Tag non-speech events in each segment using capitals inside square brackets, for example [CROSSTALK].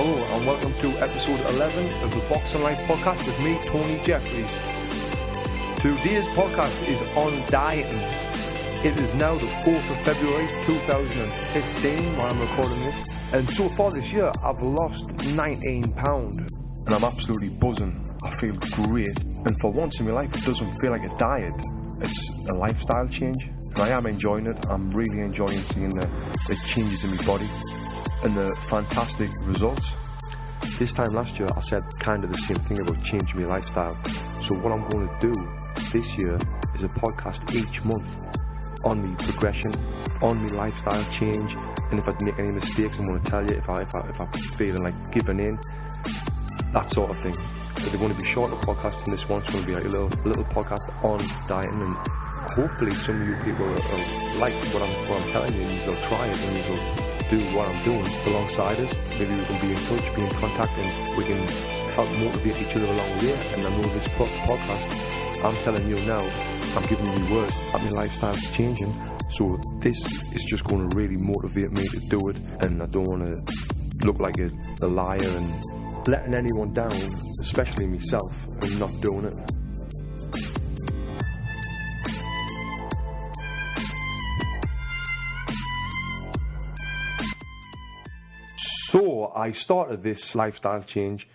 Hello and welcome to episode 11 of the Boxing Life podcast with me, Tony Jeffries. Today's podcast is on dieting. It is now the 4th of February 2015 while I'm recording this. And so far this year, I've lost 19 pounds and I'm absolutely buzzing. I feel great. And for once in my life, it doesn't feel like a diet. It's a lifestyle change. And I am enjoying it. I'm really enjoying seeing the, the changes in my body and the fantastic results. This time last year, I said kind of the same thing about changing my lifestyle. So, what I'm going to do this year is a podcast each month on the progression, on my lifestyle change, and if I make any mistakes, I'm going to tell you if I if I if I'm feeling like giving in, that sort of thing. So they're going to be shorter podcasts than this one. It's going to be like a little little podcast on dieting, and hopefully some of you people will, will like what I'm what I'm telling you, and you'll try it, and you'll do what I'm doing alongside us. Maybe we can be in touch, be in contact, and we can help motivate each other along the way. And I know this podcast, I'm telling you now, I'm giving you words that my lifestyle's changing. So this is just going to really motivate me to do it, and I don't want to look like a, a liar and letting anyone down, especially myself, and not doing it. So I started this lifestyle change.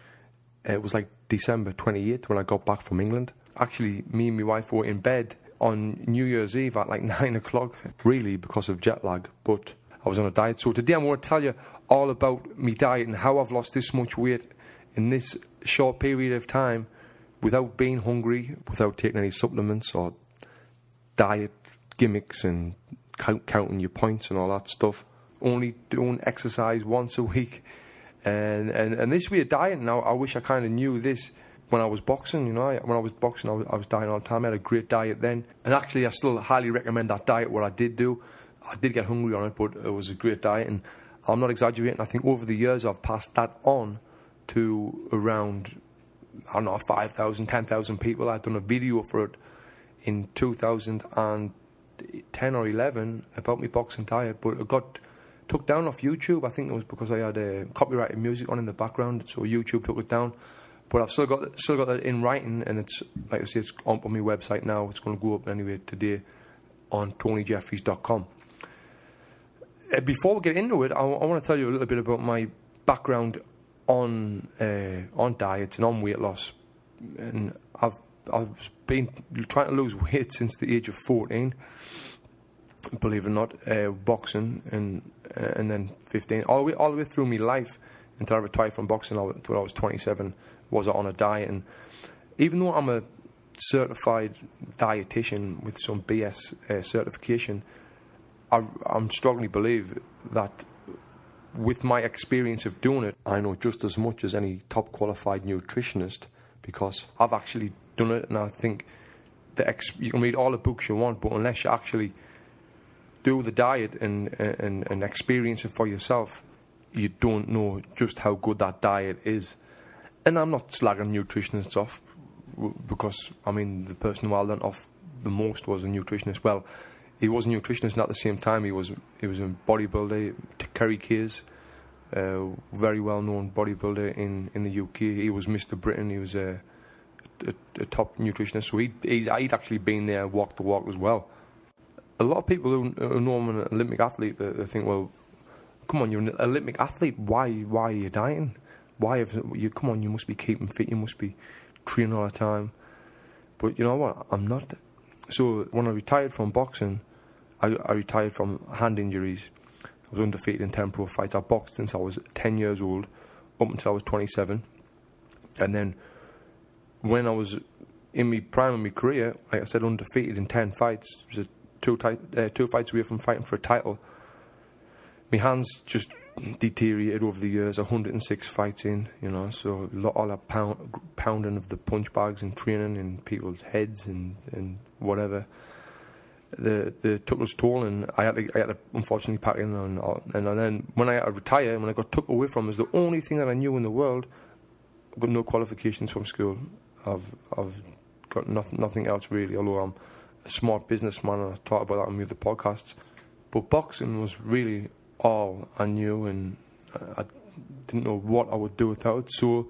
It was like December 28th when I got back from England. Actually, me and my wife were in bed on New Year's Eve at like [LAUGHS] nine o'clock, really because of jet lag. But I was on a diet. So today I'm going to tell you all about my diet and how I've lost this much weight in this short period of time without being hungry, without taking any supplements or diet gimmicks and count, counting your points and all that stuff only doing exercise once a week. And, and, and this weird diet now, I wish I kind of knew this when I was boxing. You know, when I was boxing, I was, I was dieting all the time. I had a great diet then. And actually, I still highly recommend that diet, what I did do. I did get hungry on it, but it was a great diet. And I'm not exaggerating. I think over the years, I've passed that on to around, I don't know, 5,000, 10,000 people. I've done a video for it in 2010 or 11 about my boxing diet, but it got took down off YouTube. I think it was because I had uh, copyrighted music on in the background, so YouTube took it down. But I've still got still got that in writing, and it's like I say, it's on, on my website now. It's going to go up anyway today on TonyJeffries.com. Uh, before we get into it, I, I want to tell you a little bit about my background on uh, on diets and on weight loss. And I've I've been trying to lose weight [LAUGHS] since the age of fourteen believe it or not, uh, boxing and uh, and then 15, all the way all the way through my life until I retired from boxing until I was 27, was on a diet. And even though I'm a certified dietitian with some BS uh, certification, I, I'm strongly believe that with my experience of doing it, I know just as much as any top qualified nutritionist because I've actually done it, and I think the ex- you can read all the books you want, but unless you actually do the diet and, and, and experience it for yourself, you don't know just how good that diet is. And I'm not slagging nutritionists off because, I mean, the person who I learned off the most was a nutritionist. Well, he was a nutritionist, and at the same time, he was he was a bodybuilder. Kerry Kayes, uh, very well known bodybuilder in, in the UK. He was Mr. Britain. He was a, a, a top nutritionist. So he he's, he'd actually been there, walked the walk as well a lot of people who, who know I'm an Olympic athlete, they, they, think, well, come on, you're an Olympic athlete. Why, why are you dieting? Why have you? Come on, you must be keeping fit. You must be training all the time. But you know what? I'm not. So when I retired from boxing, I, I retired from hand injuries. I was undefeated in ten pro fights. I boxed since I was 10 years old, up until I was 27, and then when I was in my prime of my career, like I said, undefeated in 10 fights. It was a two, uh, two fights away from fighting for a title. My hands just deteriorated over the years. 106 fights in, you know, so a lot, all that pound, pounding of the punch bags and training in people's heads and, and whatever. The the took its toll, and I had to, I had to unfortunately pack in, and, and then when I retired, when I got took away from, was the only thing that I knew in the world. I've got no qualifications from school. I've I've got nothing nothing else really. Although I'm a smart businessman, and I talked about that on the podcasts. But boxing was really all I knew, and I didn't know what I would do without. So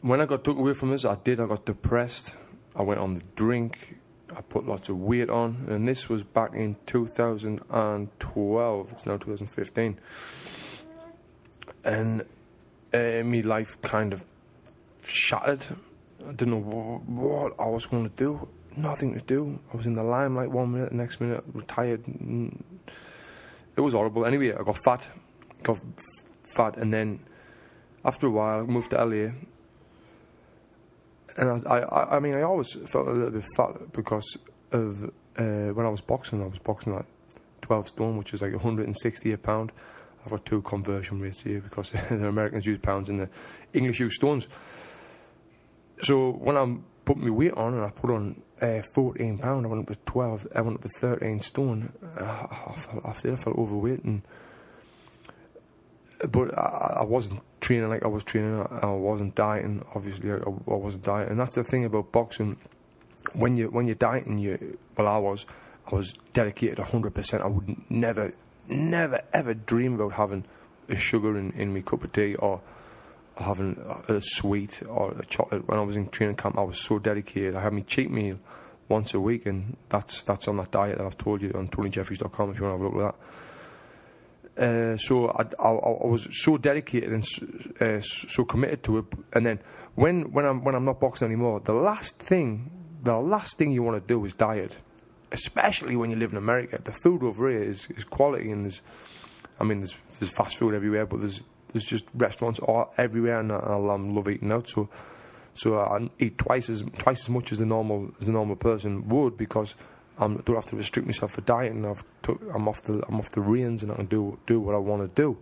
when I got took away from this, I did. I got depressed. I went on the drink. I put lots of weight on, and this was back in 2012. It's now 2015, and uh, my life kind of shattered. I didn't know what I was going to do. Nothing to do. I was in the limelight one minute, the next minute retired. It was horrible. Anyway, I got fat, got fat, and then after a while, I moved to LA and I, I, I mean, I always felt a little bit fat because of uh, when I was boxing. I was boxing like 12 stone, which is like 160 a pound. I've got two conversion rates here because [LAUGHS] the Americans use pounds and the English use stones. So when I put my weight on and I put on uh, 14 pound, I went up to 12. I went up to 13 stone. I, I, felt, I felt overweight and but I, I, wasn't training like I was training. I, wasn't dieting. Obviously, I, I, wasn't dieting. And that's the thing about boxing. When you when you're dieting, you well, I was I was dedicated hundred percent. I would never, never, ever dream about having a sugar in, in my cup of tea or having a sweet or a chocolate. When I was in training camp, I was so dedicated. I had my cheat meal once a week, and that's that's on that diet that I've told you on TonyJeffries.com if you want to have a look at that. Uh, so I, I, I, was so dedicated and uh, so committed to it. And then when when I'm when I'm not boxing anymore, the last thing the last thing you want to do is diet, especially when you live in America. The food over here is, is quality, and there's I mean there's, there's fast food everywhere, but there's there's just restaurants all everywhere, and I, I um, love eating out. So so I eat twice as twice as much as the normal as the normal person would because I don't have to restrict myself for dieting. I've took, I'm off the I'm off the reins and I can do do what I want to do.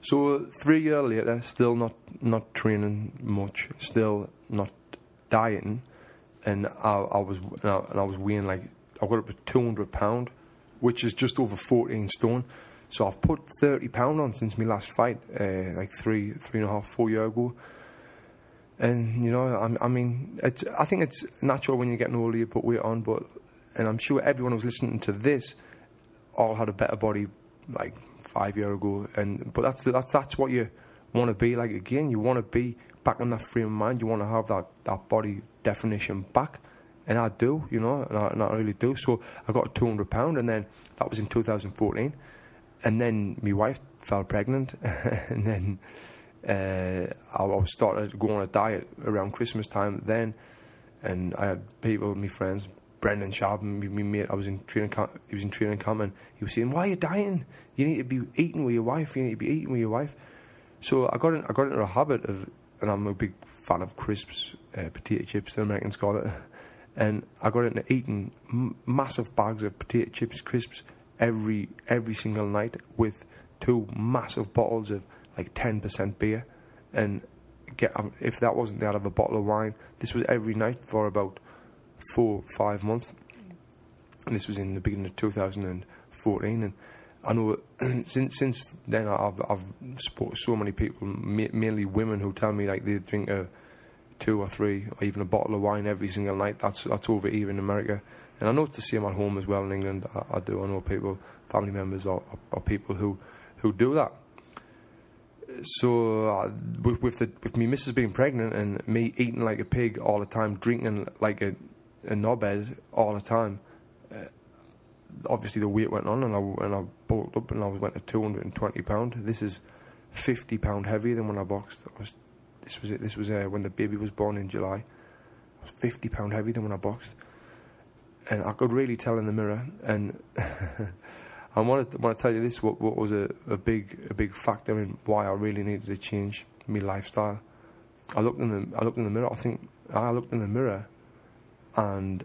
So three years later, still not not training much, still not dieting, and I, I was and I, and I was weighing like I got up to 200 pound, which is just over 14 stone. So I've put 30 pound on since my last fight, uh, like three three and a half four year ago. And you know, I, I mean, it's I think it's natural when you're getting older you put weight on, but and I'm sure everyone who's listening to this all had a better body like five years ago. And but that's that's that's what you want to be like again. You want to be back in that frame of mind. You want to have that that body definition back. And I do, you know, and I, and I really do. So I got 200 pound, and then that was in 2014. And then my wife fell pregnant, [LAUGHS] and then uh, I started going on a diet around Christmas time. Then, and I had people, my friends, Brendan Sharp, my, my mate, I was in training camp, he was in training camp and he was saying, why are you dying? You need to be eating with your wife, you need to be eating with your wife. So I got, in, I got into a habit of, and I'm a big fan of crisps, uh, potato chips, the Americans call it, [LAUGHS] and I got into eating massive bags of potato chips, crisps, every, every single night with two massive bottles of like 10% beer and get, um, if that wasn't out of a bottle of wine, this was every night for about four, five months. And this was in the beginning of 2014. And I know [CLEARS THROAT] since since then I've I've to so many people, mainly women, who tell me like they drink a two or three or even a bottle of wine every single night. That's that's over here in America, and I know it's the same at home as well in England. I, I do. I know people, family members, or, or people who who do that. So uh, with with, the, with me missus being pregnant and me eating like a pig all the time, drinking like a a knobhead all the time. Uh, obviously, the weight went on, and I and I bulked up, and I went to two hundred and twenty pound. This is fifty pound heavier than when I boxed. I was, this was it. This was uh, when the baby was born in July. I was fifty pound heavier than when I boxed, and I could really tell in the mirror. And [LAUGHS] I want to, want to tell you this: what, what was a, a big a big factor in why I really needed to change my lifestyle. I looked in the I looked in the mirror. I think I looked in the mirror and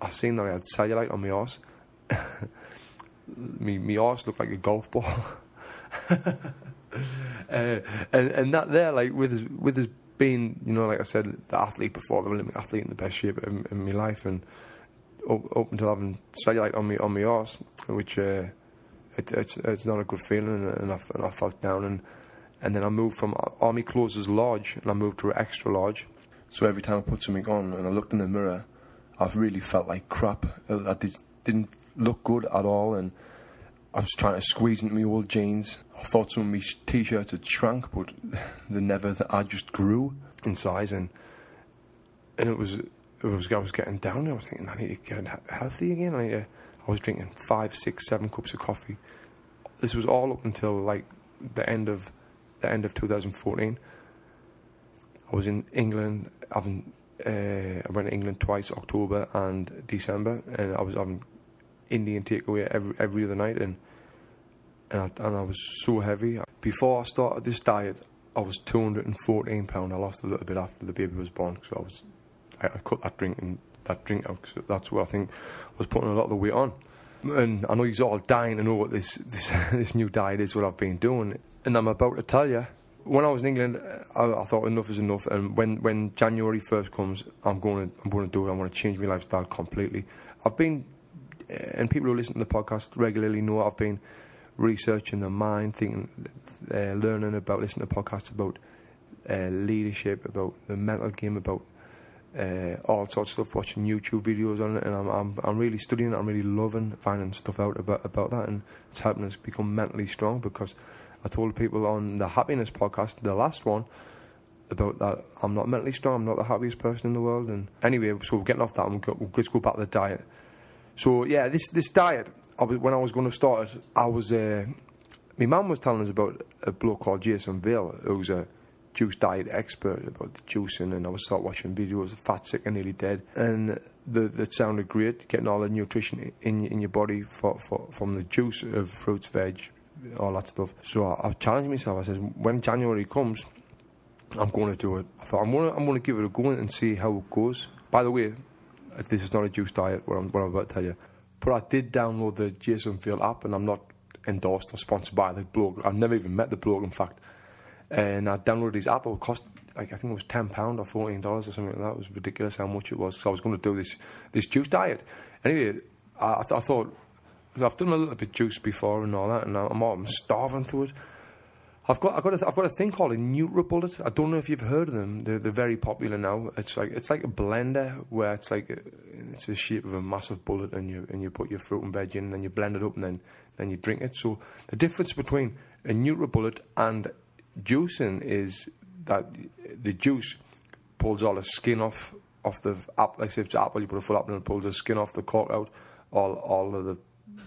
I seen that I had cellulite on my arse. [LAUGHS] me, my arse looked like a golf ball. [LAUGHS] uh, and and that there, like with his with his being, you know, like I said, the athlete before the Olympic athlete in the best shape in, my life, and up, up until having cellulite on me on my arse, which uh, it, it's it's not a good feeling, and, I, and I felt down, and and then I moved from army clothes as large, and I moved to extra large so every time I put something on and I looked in the mirror, I've really felt like crap. I didn't look good at all, and I was trying to squeeze into my old jeans. I thought some of my t-shirts had shrunk, but they never. That I just grew in size, and and it was it was I was getting down. I was thinking I need to get healthy again. I, uh, I was drinking five, six, seven cups of coffee. This was all up until like the end of the end of 2014. I was in England having. Uh, I went to England twice, October and December, and I was having Indian takeaway every every other night, and and I, and I was so heavy. Before I started this diet, I was 214 pound. I lost a little bit after the baby was born, so I was I, I cut that drink and that drink out. Cause that's what I think was putting a lot of the weight on. And I know you're all dying to know what this this [LAUGHS] this new diet is. What I've been doing, and I'm about to tell you. When I was in England, I, I thought enough is enough. And when, when January first comes, I'm going to I'm going to do it. I'm going to change my lifestyle completely. I've been and people who listen to the podcast regularly know I've been researching the mind, thinking, uh, learning about, listening to podcasts about uh, leadership, about the mental game, about uh, all sorts of stuff, watching YouTube videos on it, and I'm, I'm, I'm really studying it. I'm really loving finding stuff out about about that, and it's helping us become mentally strong. Because I told people on the happiness podcast, the last one, about that I'm not mentally strong. I'm not the happiest person in the world. And anyway, so we're getting off that. We'll, we'll just go back to the diet. So yeah, this this diet. I was, when I was going to start it, I was. Uh, my mum was telling us about a bloke called Jason Vale, who's a juice diet expert about the juicing, and I was start watching videos of Fat Sick and Nearly Dead, and the, that sounded great, getting all the nutrition in in your body for, for from the juice of fruits, veg, all that stuff. So I, I challenged myself. I said, when January comes, I'm going to do it. I thought I'm going to I'm going to give it a go and see how it goes. By the way, this is not a juice diet, what I'm, what I'm about to tell you. But I did download the Jason Vale app, and I'm not endorsed or sponsored by the blog. I've never even met the blog, in fact. And I downloaded his app. It cost, like, I think it was ten pound or fourteen dollars or something like that. It was ridiculous how much it was. So I was going to do this this juice diet. Anyway, I, I, th- I thought I've done a little bit juice before and all that, and I'm, I'm starving to it. I've got I've got I've got a thing called a NutriBullet. I don't know if you've heard of them. They're, they're very popular now. It's like it's like a blender where it's like a, it's the shape of a massive bullet, and you and you put your fruit and veg in, and then you blend it up, and then then you drink it. So the difference between a NutriBullet and juicing is that the juice pulls all the skin off off the apple. Like say it's apple, you put a full apple and it pulls the skin off the cork out, all all of the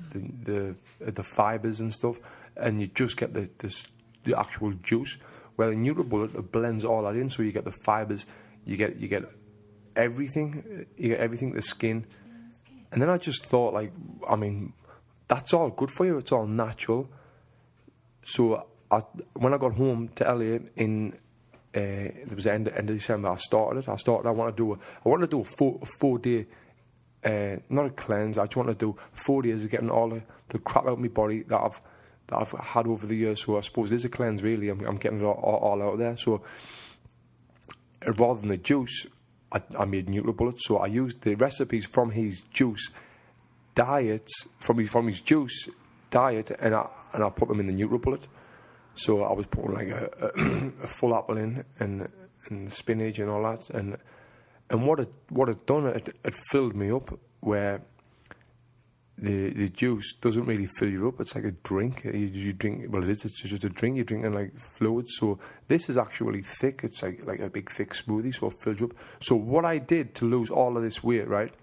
the the, uh, the fibers and stuff, and you just get the the the actual juice. Where the NutriBullet blends all that in, so you get the fibers, you get you get everything, you get everything, the skin. And then I just thought, like, I mean, that's all good for you. It's all natural. So I, when I got home to LA in uh, it was the end, end of December. I started it. I started. I want to do. A, I want to do a four, a four day, uh, not a cleanse. I just want to do four days of getting all the, the crap out of my body that I've that I've had over the years. So I suppose it is a cleanse, really. I'm, I'm getting it all, all, all, out there. So rather than the juice, I, I made NutriBullet. So I used the recipes from his juice diets, from his, from his juice diet, and I, and I put them in the NutriBullet. So I was putting like a, a, [CLEARS THROAT] a full apple in and, and spinach and all that. And and what it what it done, it, it filled me up where the the juice doesn't really fill you up. It's like a drink. You, you drink well, it is. It's just a drink. You're drinking like fluid. So this is actually thick. It's like like a big thick smoothie. So it fills you up. So what I did to lose all of this weight, right?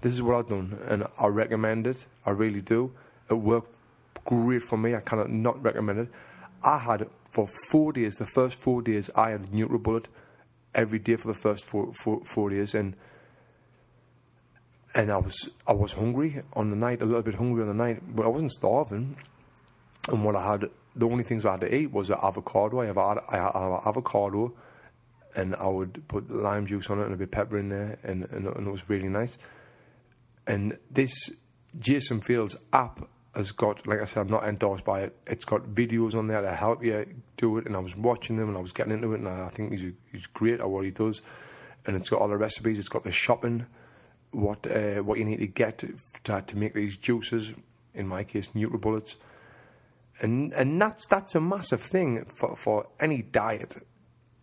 This is what I've done, and I recommend it. I really do. It worked great for me. I cannot not recommend it. I had it for four days. The first four days, I had NutriBullet every day for the first four, four, four days, and and I was I was hungry on the night, a little bit hungry on the night, but I wasn't starving. And what I had, the only things I had to eat was an avocado. I have, I have avocado, and I would put lime juice on it and a bit of pepper in there, and, and, and it was really nice. And this Jason Vale's app has got, like I said, I'm not endorsed by it. It's got videos on there to help you do it, and I was watching them and I was getting into it, and I think he's he's great at what he does. And it's got all the recipes. It's got the shopping what uh, what you need to get to, to make these juices. In my case, NutriBullets, and and that's that's a massive thing for for any diet.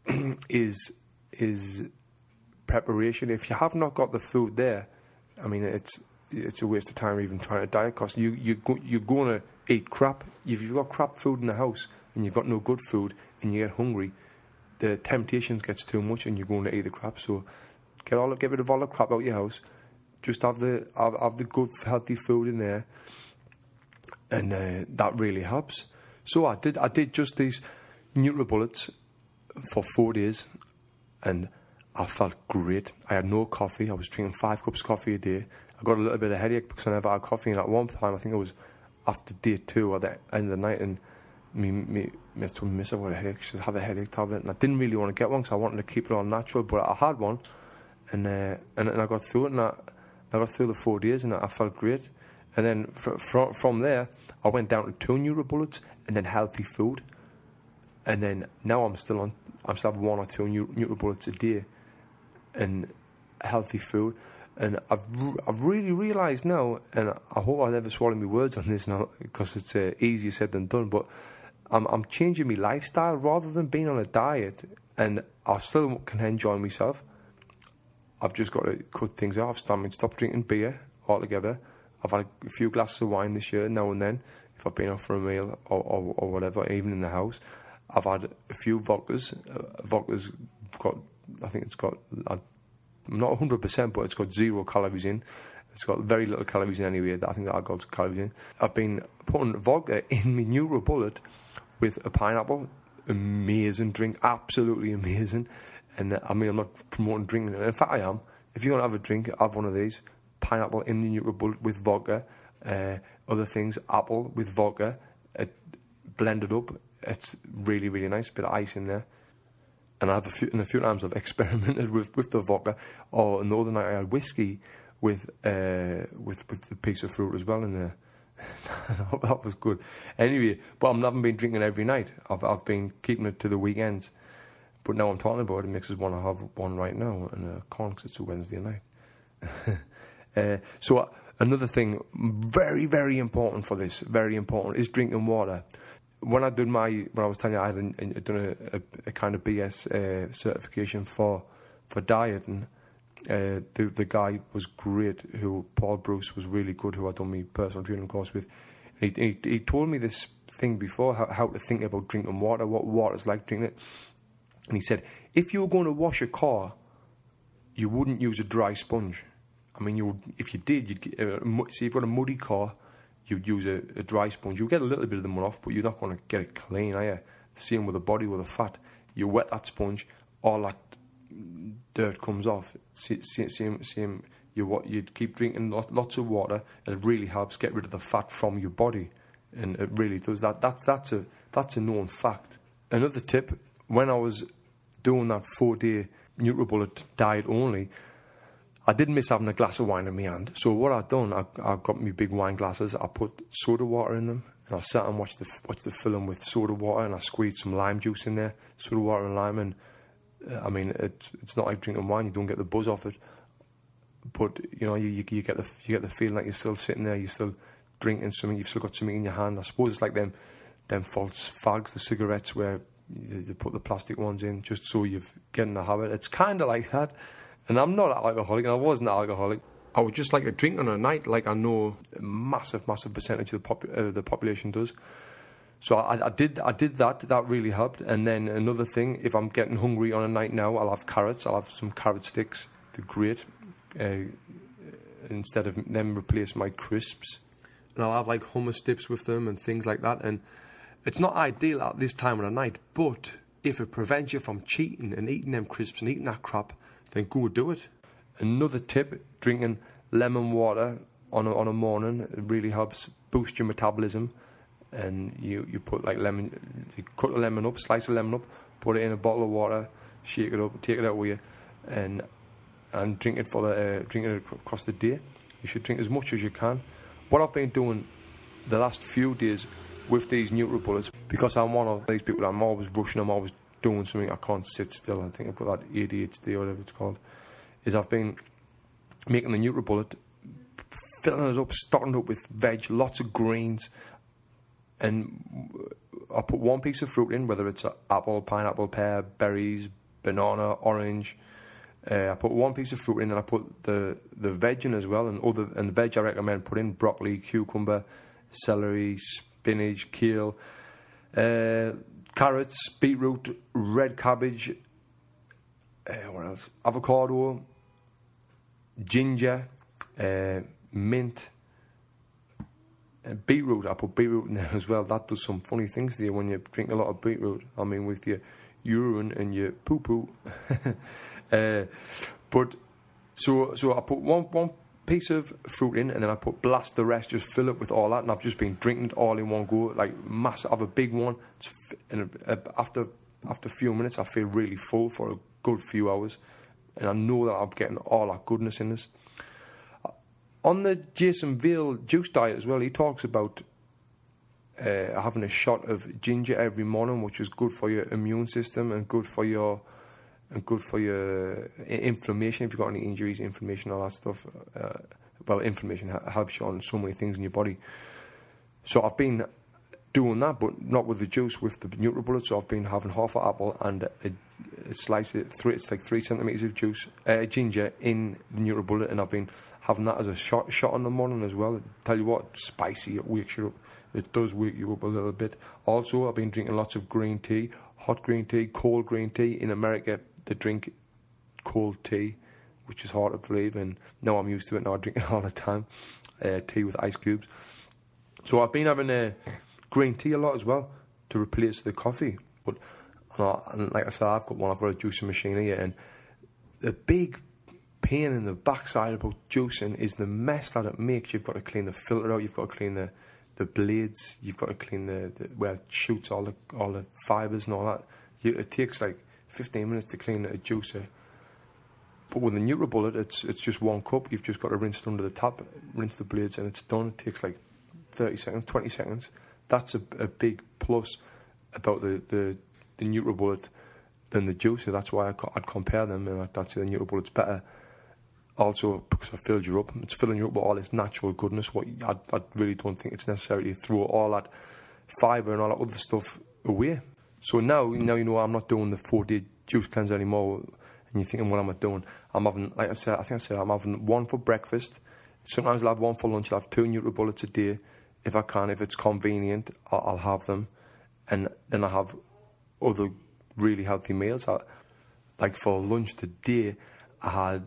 [CLEARS THROAT] is is preparation. If you have not got the food there, I mean, it's it's a waste of time even trying to diet because you you go, you're going to eat crap. If you've got crap food in the house and you've got no good food and you get hungry, the temptations gets too much and you're going to eat the crap. So get all get rid of all the crap out of your house. Just have the have, have the good healthy food in there, and uh, that really helps. So I did I did just these NutriBullets for four days, and I felt great. I had no coffee. I was drinking five cups of coffee a day. I got a little bit of headache because I never had coffee. And at one time, I think it was after day two or the end of the night, and me, me, me told miss I got a headache. She said, have a headache tablet. And I didn't really want to get one because I wanted to keep it all natural, but I had one. And, uh, and, and I got through it, and I, I got through the four days, and I felt great. And then fr- fr- from there, I went down to two NutriBullets and then healthy food. And then now I'm still on, I'm still have one or two NutriBullets a day and healthy food. And I've I've really realised now, and I hope I never swallow my words on this now because it's uh, easier said than done. But I'm I'm changing my lifestyle rather than being on a diet, and I still can enjoy myself. I've just got to cut things off. I mean, stop drinking beer altogether. I've had a few glasses of wine this year now and then if I've been out for a meal or, or, or whatever, even in the house. I've had a few vodkas. Uh, vodkas got, I think it's got, I'm not 100%, but it's got zero calories in. It's got very little calories in anyway. That I think that I got calories in. I've been putting vodka [LAUGHS] in my bullet with a pineapple. Amazing drink, absolutely amazing. And uh, I mean, I'm not promoting drinking. In fact, I am. If you're going to have a drink, have one of these. Pineapple in the NutriBullet with vodka. Uh, other things, apple with vodka, it, blended up. It's really, really nice. Bit of ice in there. And I've a few, and a few times I've [LAUGHS] experimented with, with the vodka. Or another night I had whiskey with uh, with with the piece of fruit as well in there. [LAUGHS] that was good. Anyway, but I haven't been drinking every night. I've I've been keeping it to the weekends. But now I'm talking about it, it makes us want to have one right now, and I can't because it's a Wednesday night. [LAUGHS] uh, so. Uh, Another thing, very, very important for this, very important, is drinking water. When I did my, when I was telling you I had done a, a, a, kind of BS uh, certification for for dieting, uh, the the guy was great. Who Paul Bruce was really good. Who I done my personal training course with. He, he, he told me this thing before how, how to think about drinking water, what water's like drinking it. And he said, if you were going to wash a car, you wouldn't use a dry sponge. I mean, you if you did, you'd get, uh, see if you've got a muddy car, you'd use a, a dry sponge. You'll get a little bit of the mud off, but you're not going to get it clean, are you? Same with the body with the fat. You wet that sponge, all that dirt comes off. Same, same, same. You you'd keep drinking lots of water. It really helps get rid of the fat from your body, and it really does that. That's that's a that's a known fact. Another tip: when I was doing that four-day NutriBullet diet only, I did miss having a glass of wine in my hand. So what I've done, I, I got me big wine glasses. I put soda water in them, and I sat and watched the watched the film with soda water, and I squeezed some lime juice in there, soda water and lime. And uh, I mean, it's it's not like drinking wine; you don't get the buzz off it. But you know, you, you, you get the you get the feeling like you're still sitting there, you're still drinking something, you've still got something in your hand. I suppose it's like them them false fags, the cigarettes where you put the plastic ones in just so you've getting the habit. It's kind of like that. And I'm not an alcoholic, and I wasn't alcoholic. I would just like a drink on a night, like I know a massive, massive percentage of the, pop- uh, the population does. So I, I, did, I did that. That really helped. And then another thing, if I'm getting hungry on a night now, I'll have carrots. I'll have some carrot sticks. They're great. Uh, instead of them replace my crisps, and I'll have like hummus dips with them and things like that. And it's not ideal at this time of the night, but if it prevents you from cheating and eating them crisps and eating that crap, then go do it. Another tip: drinking lemon water on a, on a morning it really helps boost your metabolism. And you, you put like lemon, you cut a lemon up, slice a lemon up, put it in a bottle of water, shake it up, take it out with you, and and drink it for the uh, drink it across the day. You should drink as much as you can. What I've been doing the last few days with these neutral NutriBullets, because I'm one of these people, I'm always rushing, I'm always doing something. I can't sit still. I think I've got that ADHD or whatever it's called. Is I've been making the neutral NutriBullet, filling it up, stocking it up with veg, lots of greens, and I put one piece of fruit in, whether it's apple, pineapple, pear, berries, banana, orange, Uh, I put one piece of fruit in, and I put the the veg in as well. And other and the veg I recommend put in broccoli, cucumber, celery, spinach, kale, uh, carrots, beetroot, red cabbage. Uh, what else? Avocado, ginger, uh, mint. Uh, beetroot, I put beetroot in there as well. That does some funny things to you when you drink a lot of beetroot. I mean, with your urine and your poo poo. [LAUGHS] uh, but so so I put one one piece of fruit in, and then I put blast the rest, just fill it with all that, and I've just been drinking it all in one go, like massive. I have a big one, and after after a few minutes, I feel really full for a good few hours, and I know that I'm getting all that goodness in this. On the Jason Vale juice diet as well, he talks about uh, having a shot of ginger every morning, which is good for your immune system and good for your and good for your inflammation. If you've got any injuries, inflammation, all that stuff. Uh, well, inflammation helps you on so many things in your body. So I've been doing that, but not with the juice, with the NutriBullet. So I've been having half an apple and a, a slice of three. It's like three centimeters of juice, uh, ginger in the NutriBullet, and I've been having that as a shot shot in the morning as well. tell you what, spicy. It wakes you up. It does wake you up a little bit. Also, I've been drinking lots of green tea, hot green tea, cold green tea. In America, they drink cold tea, which is hard to believe, and now I'm used to it. Now I drink it [LAUGHS] all the time. Uh, tea with ice cubes. So I've been having uh, green tea a lot as well to replace the coffee. But and like I said, I've got one. I've got a juicing machine here, and the big pain in the backside about juicing is the mess that it makes. You've got to clean the filter out. You've got to clean the the blades. You've got to clean the, the where it shoots all the all the fibers and all that. You, it takes like 15 minutes to clean a juicer. But with a NutriBullet, it's it's just one cup. You've just got to rinse it under the tap, rinse the blades, and it's done. It takes like 30 seconds, 20 seconds. That's a, a big plus about the, the, the than the juicer. That's why I, would compare them, and I'd say the NutriBullet's better. Also, because I filled you up, it's filling you up with all this natural goodness. What I, I really don't think it's necessary to throw all that fibre and all that other stuff away. So now, now you know I'm not doing the 4 day juice cleanse anymore. And you're thinking, what am I doing? I'm having, like I said, I think I said, I'm having one for breakfast. Sometimes I'll have one for lunch. I'll have two NutriBullets a day. If I can, if it's convenient, I'll, I'll have them. And then I have other really healthy meals. I, like for lunch today, I had,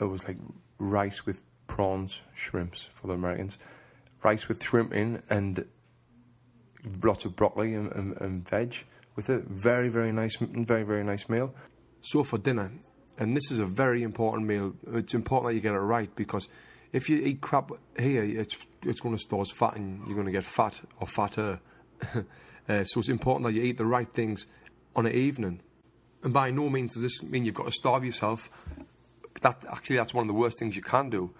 it was like rice with prawns, shrimps for the Americans, rice with shrimp in, and lots of broccoli and, and, and veg with a very, very nice, very, very nice meal. So for dinner, and this is a very important meal. It's important that you get it right because if you eat crap here, it's it's going to store as fat, and you're going to get fat or fatter. [LAUGHS] uh, so it's important that you eat the right things on an evening. And by no means does this mean you've got to starve yourself. That actually, that's one of the worst things you can do.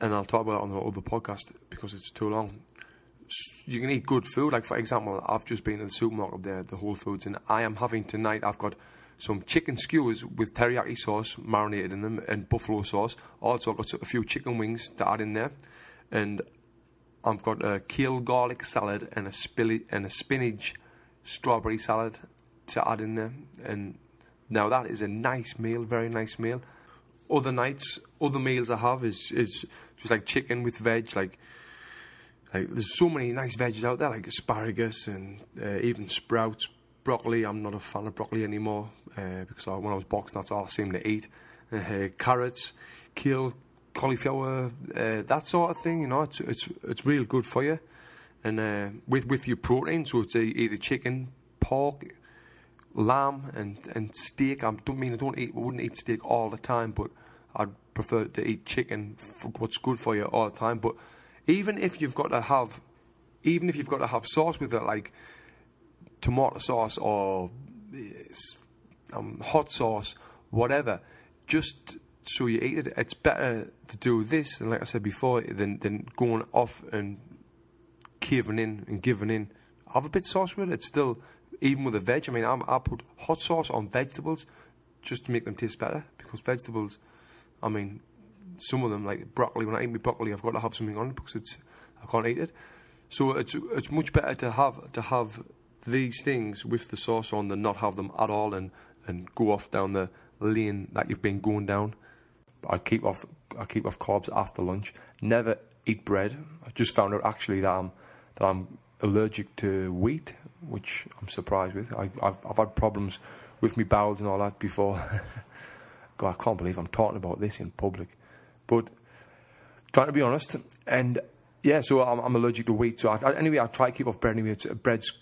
And I'll talk about it on the other podcast because it's too long you can eat good food. Like for example, I've just been in the supermarket there, the Whole Foods, and I am having tonight. I've got some chicken skewers with teriyaki sauce marinated in them and buffalo sauce. Also, I've got a few chicken wings to add in there, and I've got a kale garlic salad and a spilly and a spinach strawberry salad to add in there. And now that is a nice meal, very nice meal. Other nights, other meals I have is is just like chicken with veg, like like, there's so many nice veggies out there, like asparagus and uh, even sprouts, broccoli. I'm not a fan of broccoli anymore uh, because I, when I was boxing, that's all I seemed to eat. Uh, carrots, kale, cauliflower, uh, that sort of thing. You know, it's it's it's real good for you. And uh, with with your protein, so it's either chicken, pork, lamb, and and steak. I don't mean I don't eat, I wouldn't eat steak all the time, but I'd prefer to eat chicken. What's good for you all the time, but even if you've got to have, even if you've got to have sauce with it, like tomato sauce or um, hot sauce, whatever, just so you eat it. It's better to do this than, like I said before, than than going off and caving in and giving in. Have a bit of sauce with it. It's still even with the veg. I mean, I'm, I put hot sauce on vegetables just to make them taste better because vegetables. I mean, some of them, like broccoli, when I eat my broccoli, I've got to have something on it because it's I can't eat it. So it's it's much better to have to have these things with the sauce on than not have them at all and, and go off down the, lane that you've been going down. I keep off I keep off carbs after lunch. Never eat bread. I just found out actually that I'm that I'm allergic to wheat, which I'm surprised with. I, have I've had problems with my bowels and all that before. [LAUGHS] God, I can't believe I'm talking about this in public. But trying to be honest, and yeah, so I'm, I'm allergic to wheat. So I, anyway, I try to keep off bread. Anyway, it's, bread's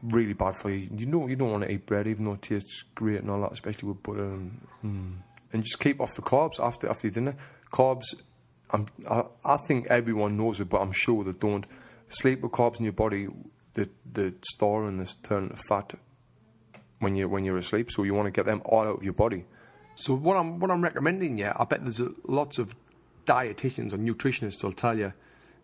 really bad for you. You know, you don't want to eat bread, even though it tastes great and all that, especially with butter. And, mm. and just keep off the carbs after after dinner. Carbs, I'm, I, I think everyone knows it, but I'm sure they don't. Sleep with carbs in your body, the the store and this turn to fat when you when you're asleep. So you want to get them all out of your body. So what I'm what I'm recommending, yeah, I bet there's a, lots of dietitians or nutritionists will tell you,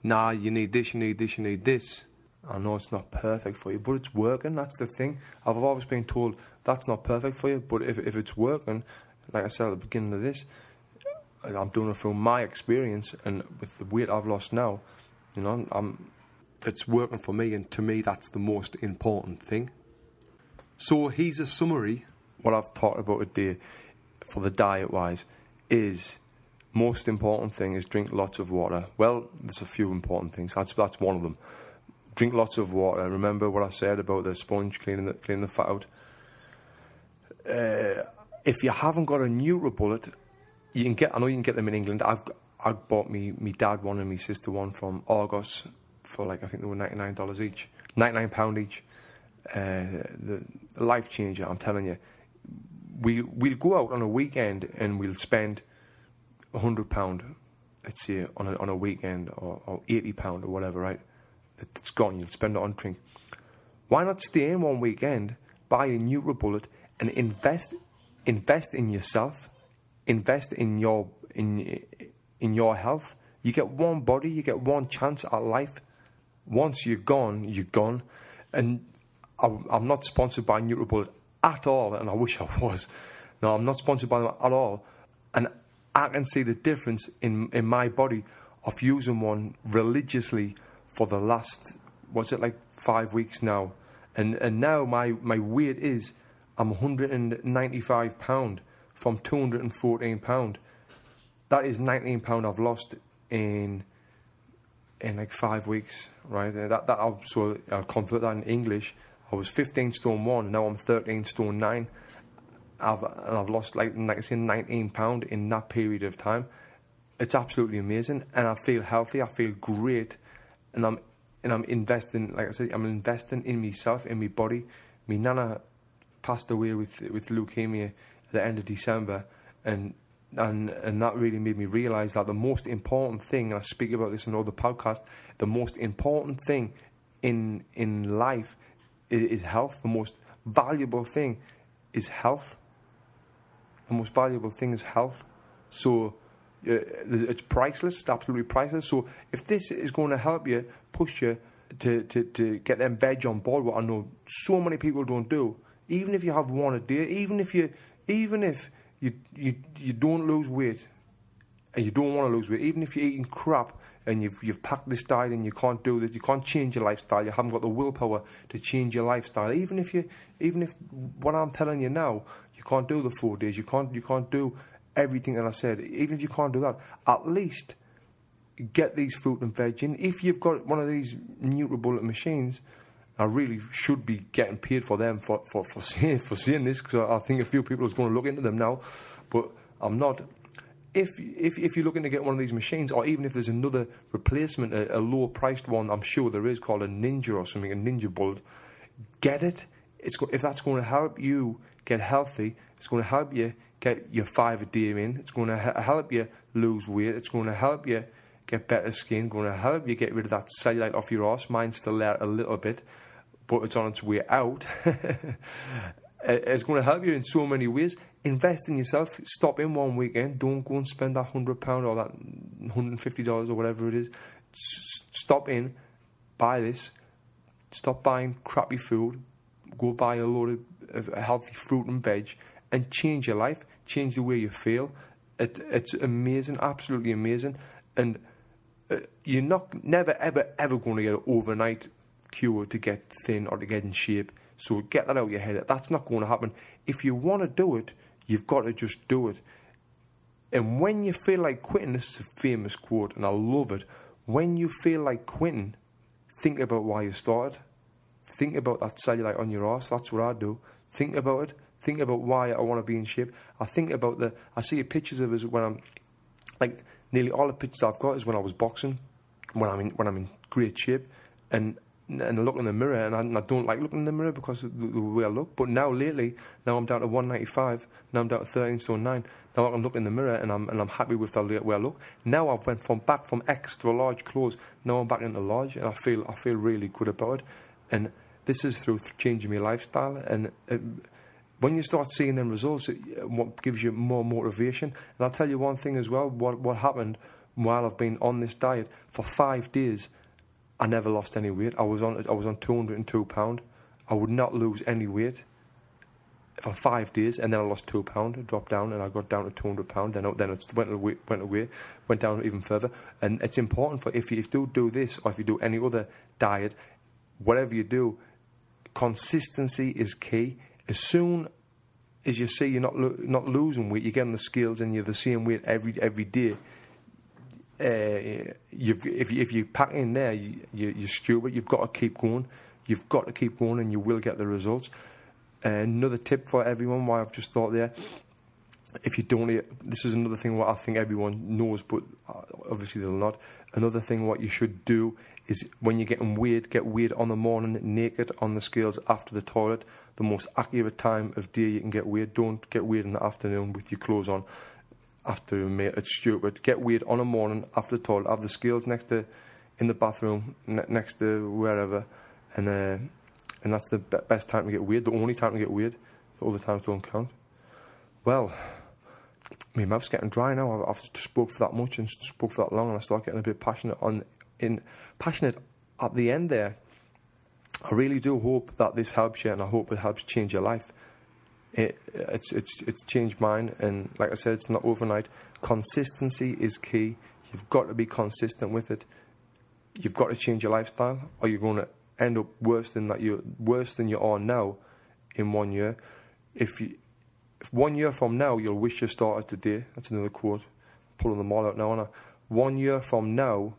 nah, you need this, you need this, you need this. I know it's not perfect for you, but it's working. That's the thing. I've always been told that's not perfect for you, but if if it's working, like I said at the beginning of this, I'm doing it from my experience and with the weight I've lost now, you know, I'm it's working for me, and to me, that's the most important thing. So here's a summary. What I've talked about today for the diet wise is most important thing is drink lots of water. Well, there's a few important things. That's that's one of them. Drink lots of water. Remember what I said about the sponge cleaning the cleaning the fat out. Uh, if you haven't got a NutriBullet, you can get. I know you can get them in England. I've I bought me me dad one and my sister one from Argos for like I think they were ninety nine dollars each, ninety nine pound each. Uh, the life changer. I'm telling you we we'll go out on a weekend and we'll spend hundred pound, let's say on a on a weekend or, or eighty pound or whatever, right? It's gone. You'll spend it on drink. Why not stay in one weekend, buy a NutriBullet, and invest invest in yourself, invest in your in in your health. You get one body, you get one chance at life. Once you're gone, you're gone. And I'm not sponsored by NutriBullet at all, and I wish I was. No, I'm not sponsored by them at all, and I can see the difference in in my body of using one religiously for the last what's it like five weeks now, and and now my my weight is I'm 195 pound from 214 pound. That is 19 pound I've lost in in like five weeks, right? Uh, that that I'll, so I'll convert that in English. I was 15 stone one, now I'm 13 stone nine. I've, and I've lost like, like I say, 19 pound in that period of time. It's absolutely amazing, and I feel healthy. I feel great, and I'm and I'm investing. Like I said, I'm investing in myself, in my body. My nana passed away with with leukemia at the end of December, and and and that really made me realise that the most important thing, and I speak about this in other podcasts, the most important thing in in life is health. The most valuable thing is health. The most valuable thing is health. So uh, it's priceless. It's absolutely priceless. So if this is going to help you, push you to, to, to get them veg on board, what I know so many people don't do, even if you have one a day, even if you even if you you, you don't lose weight and you don't want to lose weight, even if you're eating crap, and you've you've packed this diet and you can't do this, you can't change your lifestyle, you haven't got the willpower to change your lifestyle. Even if you even if what I'm telling you now, you can't do the four days, you can't you can't do everything that I said, even if you can't do that, at least get these fruit and veg in. If you've got one of these NutriBullet machines, I really should be getting paid for them for, for, for, [LAUGHS] seeing, for seeing this because I think a few people are going to look into them now, but I'm not if, if, if you're looking to get one of these machines, or even if there's another replacement, a, a lower priced one, I'm sure there is called a Ninja or something, a Ninja NutriBullet, get it. It's go- if that's going to help you get healthy, it's going to help you get your five a day in. It's going to ha- help you lose weight. It's going to help you get better skin. Going to help you get rid of that cellulite off your ass. Mine's still there a little bit, but it's on its way out. [LAUGHS] it's going to help you in so many ways. Invest in yourself. Stop in one weekend. Don't go and spend that hundred pound or that hundred fifty dollars or whatever it is. Stop in, buy this. Stop buying crappy food. Go buy a load of, of healthy fruit and veg, and change your life. Change the way you feel. It, it's amazing, absolutely amazing, and uh, you're not never ever ever going to get an overnight cure to get thin or to get in shape so get that out of your head. That's not going to happen. If you want to do it, You've got to just do it. And when you feel like quitting, this is a famous quote, and I love it. When you feel like quitting, think about why you started. Think about that cellulite on your ass. That's what I do. Think about it. Think about why I want to be in shape. I think about the. I see pictures of us when I'm, like nearly all the pictures I've got is when I was boxing, when I'm in when I'm in great shape, and and look in the mirror and I, and I don't like looking in the mirror because of the, the, way I look. But now lately, now I'm down to 195. Now I'm down to 13 stone nine. Now I can look in the mirror and I'm and I'm happy with the way I look. Now I've went from back from extra large clothes. Now I'm back into large and I feel I feel really good about it. And this is through changing my lifestyle and. It, when you start seeing them results, it uh, what gives you more motivation. And I'll tell you one thing as well. What what happened while I've been on this diet for five days, I never lost any weight. I was on I was on 202 pound. I would not lose any weight for five days, and then I lost two pound, dropped down, and I got down to 200 pound. Then then it went away, went away, went down even further. And it's important for if you, if you do do this or if you do any other diet, whatever you do, consistency is key as soon as you see you're not lo- not losing weight, you're getting the skills and you're the same weight every every day. Uh, if you, if you pack in there, you, you, you're stupid. You've got to keep going. You've got to keep going, and you will get the results. Another tip for everyone, why I've just thought there, if you don't, eat, this is another thing what I think everyone knows, but uh, obviously they'll not. Another thing what you should do is when you're getting weighed, get weighed on the morning, naked on the scales after the toilet. The most accurate time of day you can get weighed. Don't get weighed in the afternoon with your clothes on. After mate, it's stupid. Get weighed on a morning after the toilet. Have the scales next to, in the bathroom, ne- next to wherever, and uh, and that's the be- best time to get weird. The only time to get weighed. The other times don't count. Well, my mouth's getting dry now. I've, I've spoke for that much and spoke for that long, and I start getting a bit passionate on in passionate at the end there. I really do hope that this helps you, and I hope it helps change your life. It, it's it's it's changed mine, and like I said, it's not overnight. Consistency is key. You've got to be consistent with it. You've got to change your lifestyle, or you're going to end up worse than that. You worse than you are now in one year. If you if one year from now you'll wish you started today. That's another quote. pulling them all out now. And one year from now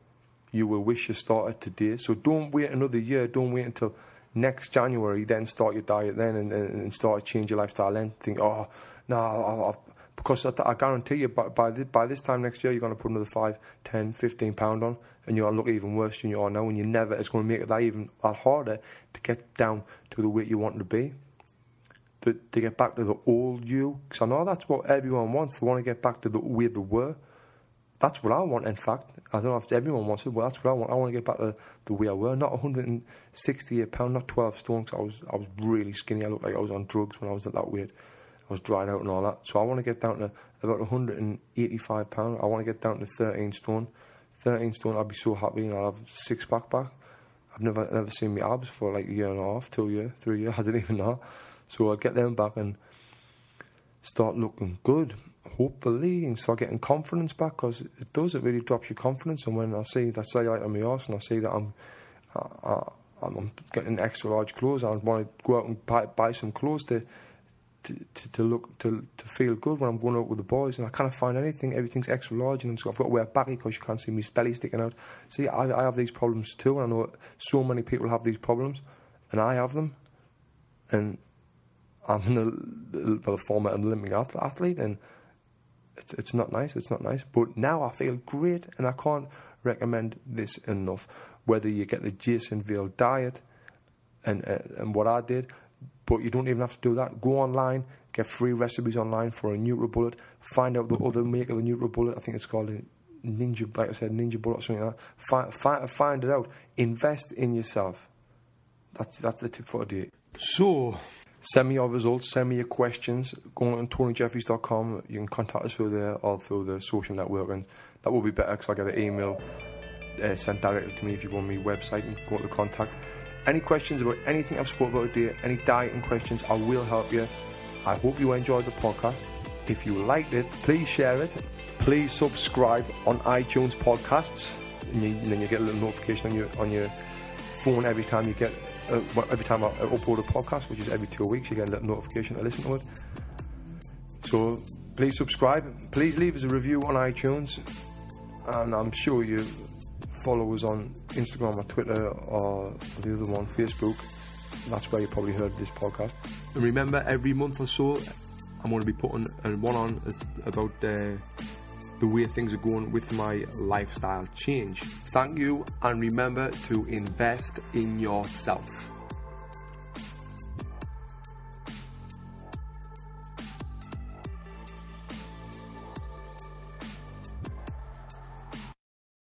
you will wish you started today. So don't wait another year. Don't wait until next January. Then start your diet then and, and, start change your lifestyle. Then think, oh no, I, I, because I, I, guarantee you by by, the, by, this time next year you're going to put another 5, 10, 15 pound on, and to look even worse than you are now. And you never. It's going to make it that even that harder to get down to the weight you want to be. To, to get back to the old you, because I know that's what everyone wants. They want to get back to the way they were. That's what I want, in fact. I don't know if everyone wants it, but that's what I want. I want to get back to the way I were. Not 168 pound, not 12 stone. Cause I was I was really skinny. I looked like I was on drugs when I was at that weight. I was dried out and all that. So I want to get down to about 185 pound. I want to get down to 13 stone. 13 stone. I'd be so happy. and I'll have six pack back. I've never never seen my abs for like a year and a half, two year, three years. [LAUGHS] I didn't even know. So I'll get them back and start looking good hopefully and start getting confidence back because it does it really drops your confidence. And when I see that cellulite on my arse and I see that I'm uh, I'm getting extra large clothes I want to go out and buy, buy some clothes to, to to, to look to to feel good when I'm going out with the boys. And I can't find anything everything's extra large and I've got to wear baggy because you can't see my belly sticking out. See I, I have these problems too and I know so many people have these problems and I have them. And I'm a, a former Olympic athlete and it's it's not nice. It's not nice. But now I feel great, and I can't recommend this enough. Whether you get the Jason Vale diet, and uh, and what I did, but you don't even have to do that. Go online, get free recipes online for a NutriBullet. Find out the other make of the NutriBullet. I think it's called a Ninja, like I said, Ninja Bullet or something like that. Find, find, find it out. Invest in yourself. That's that's the tip for today. So Send me your results, send me your questions. Go on TonyJeffries.com. You can contact us through there or through the social network, and that will be better because I get an email uh, sent directly to me if you go on my website and go to contact. Any questions about anything I've spoken about today, any dieting questions, I will help you. I hope you enjoyed the podcast. If you liked it, please share it. Please subscribe on iTunes podcasts, and, you, and then you get a little notification on your on your phone every time you get uh, every time I upload a podcast, which is every two weeks, you get a little notification to listen to it. So please subscribe. Please leave us a review on iTunes, and I'm sure you follow us on Instagram or Twitter or the other one, Facebook. That's where you probably heard this podcast. And remember, every month or so, I'm going to be putting one on about uh, the way things are going with my lifestyle change. Thank you, and remember to invest in yourself.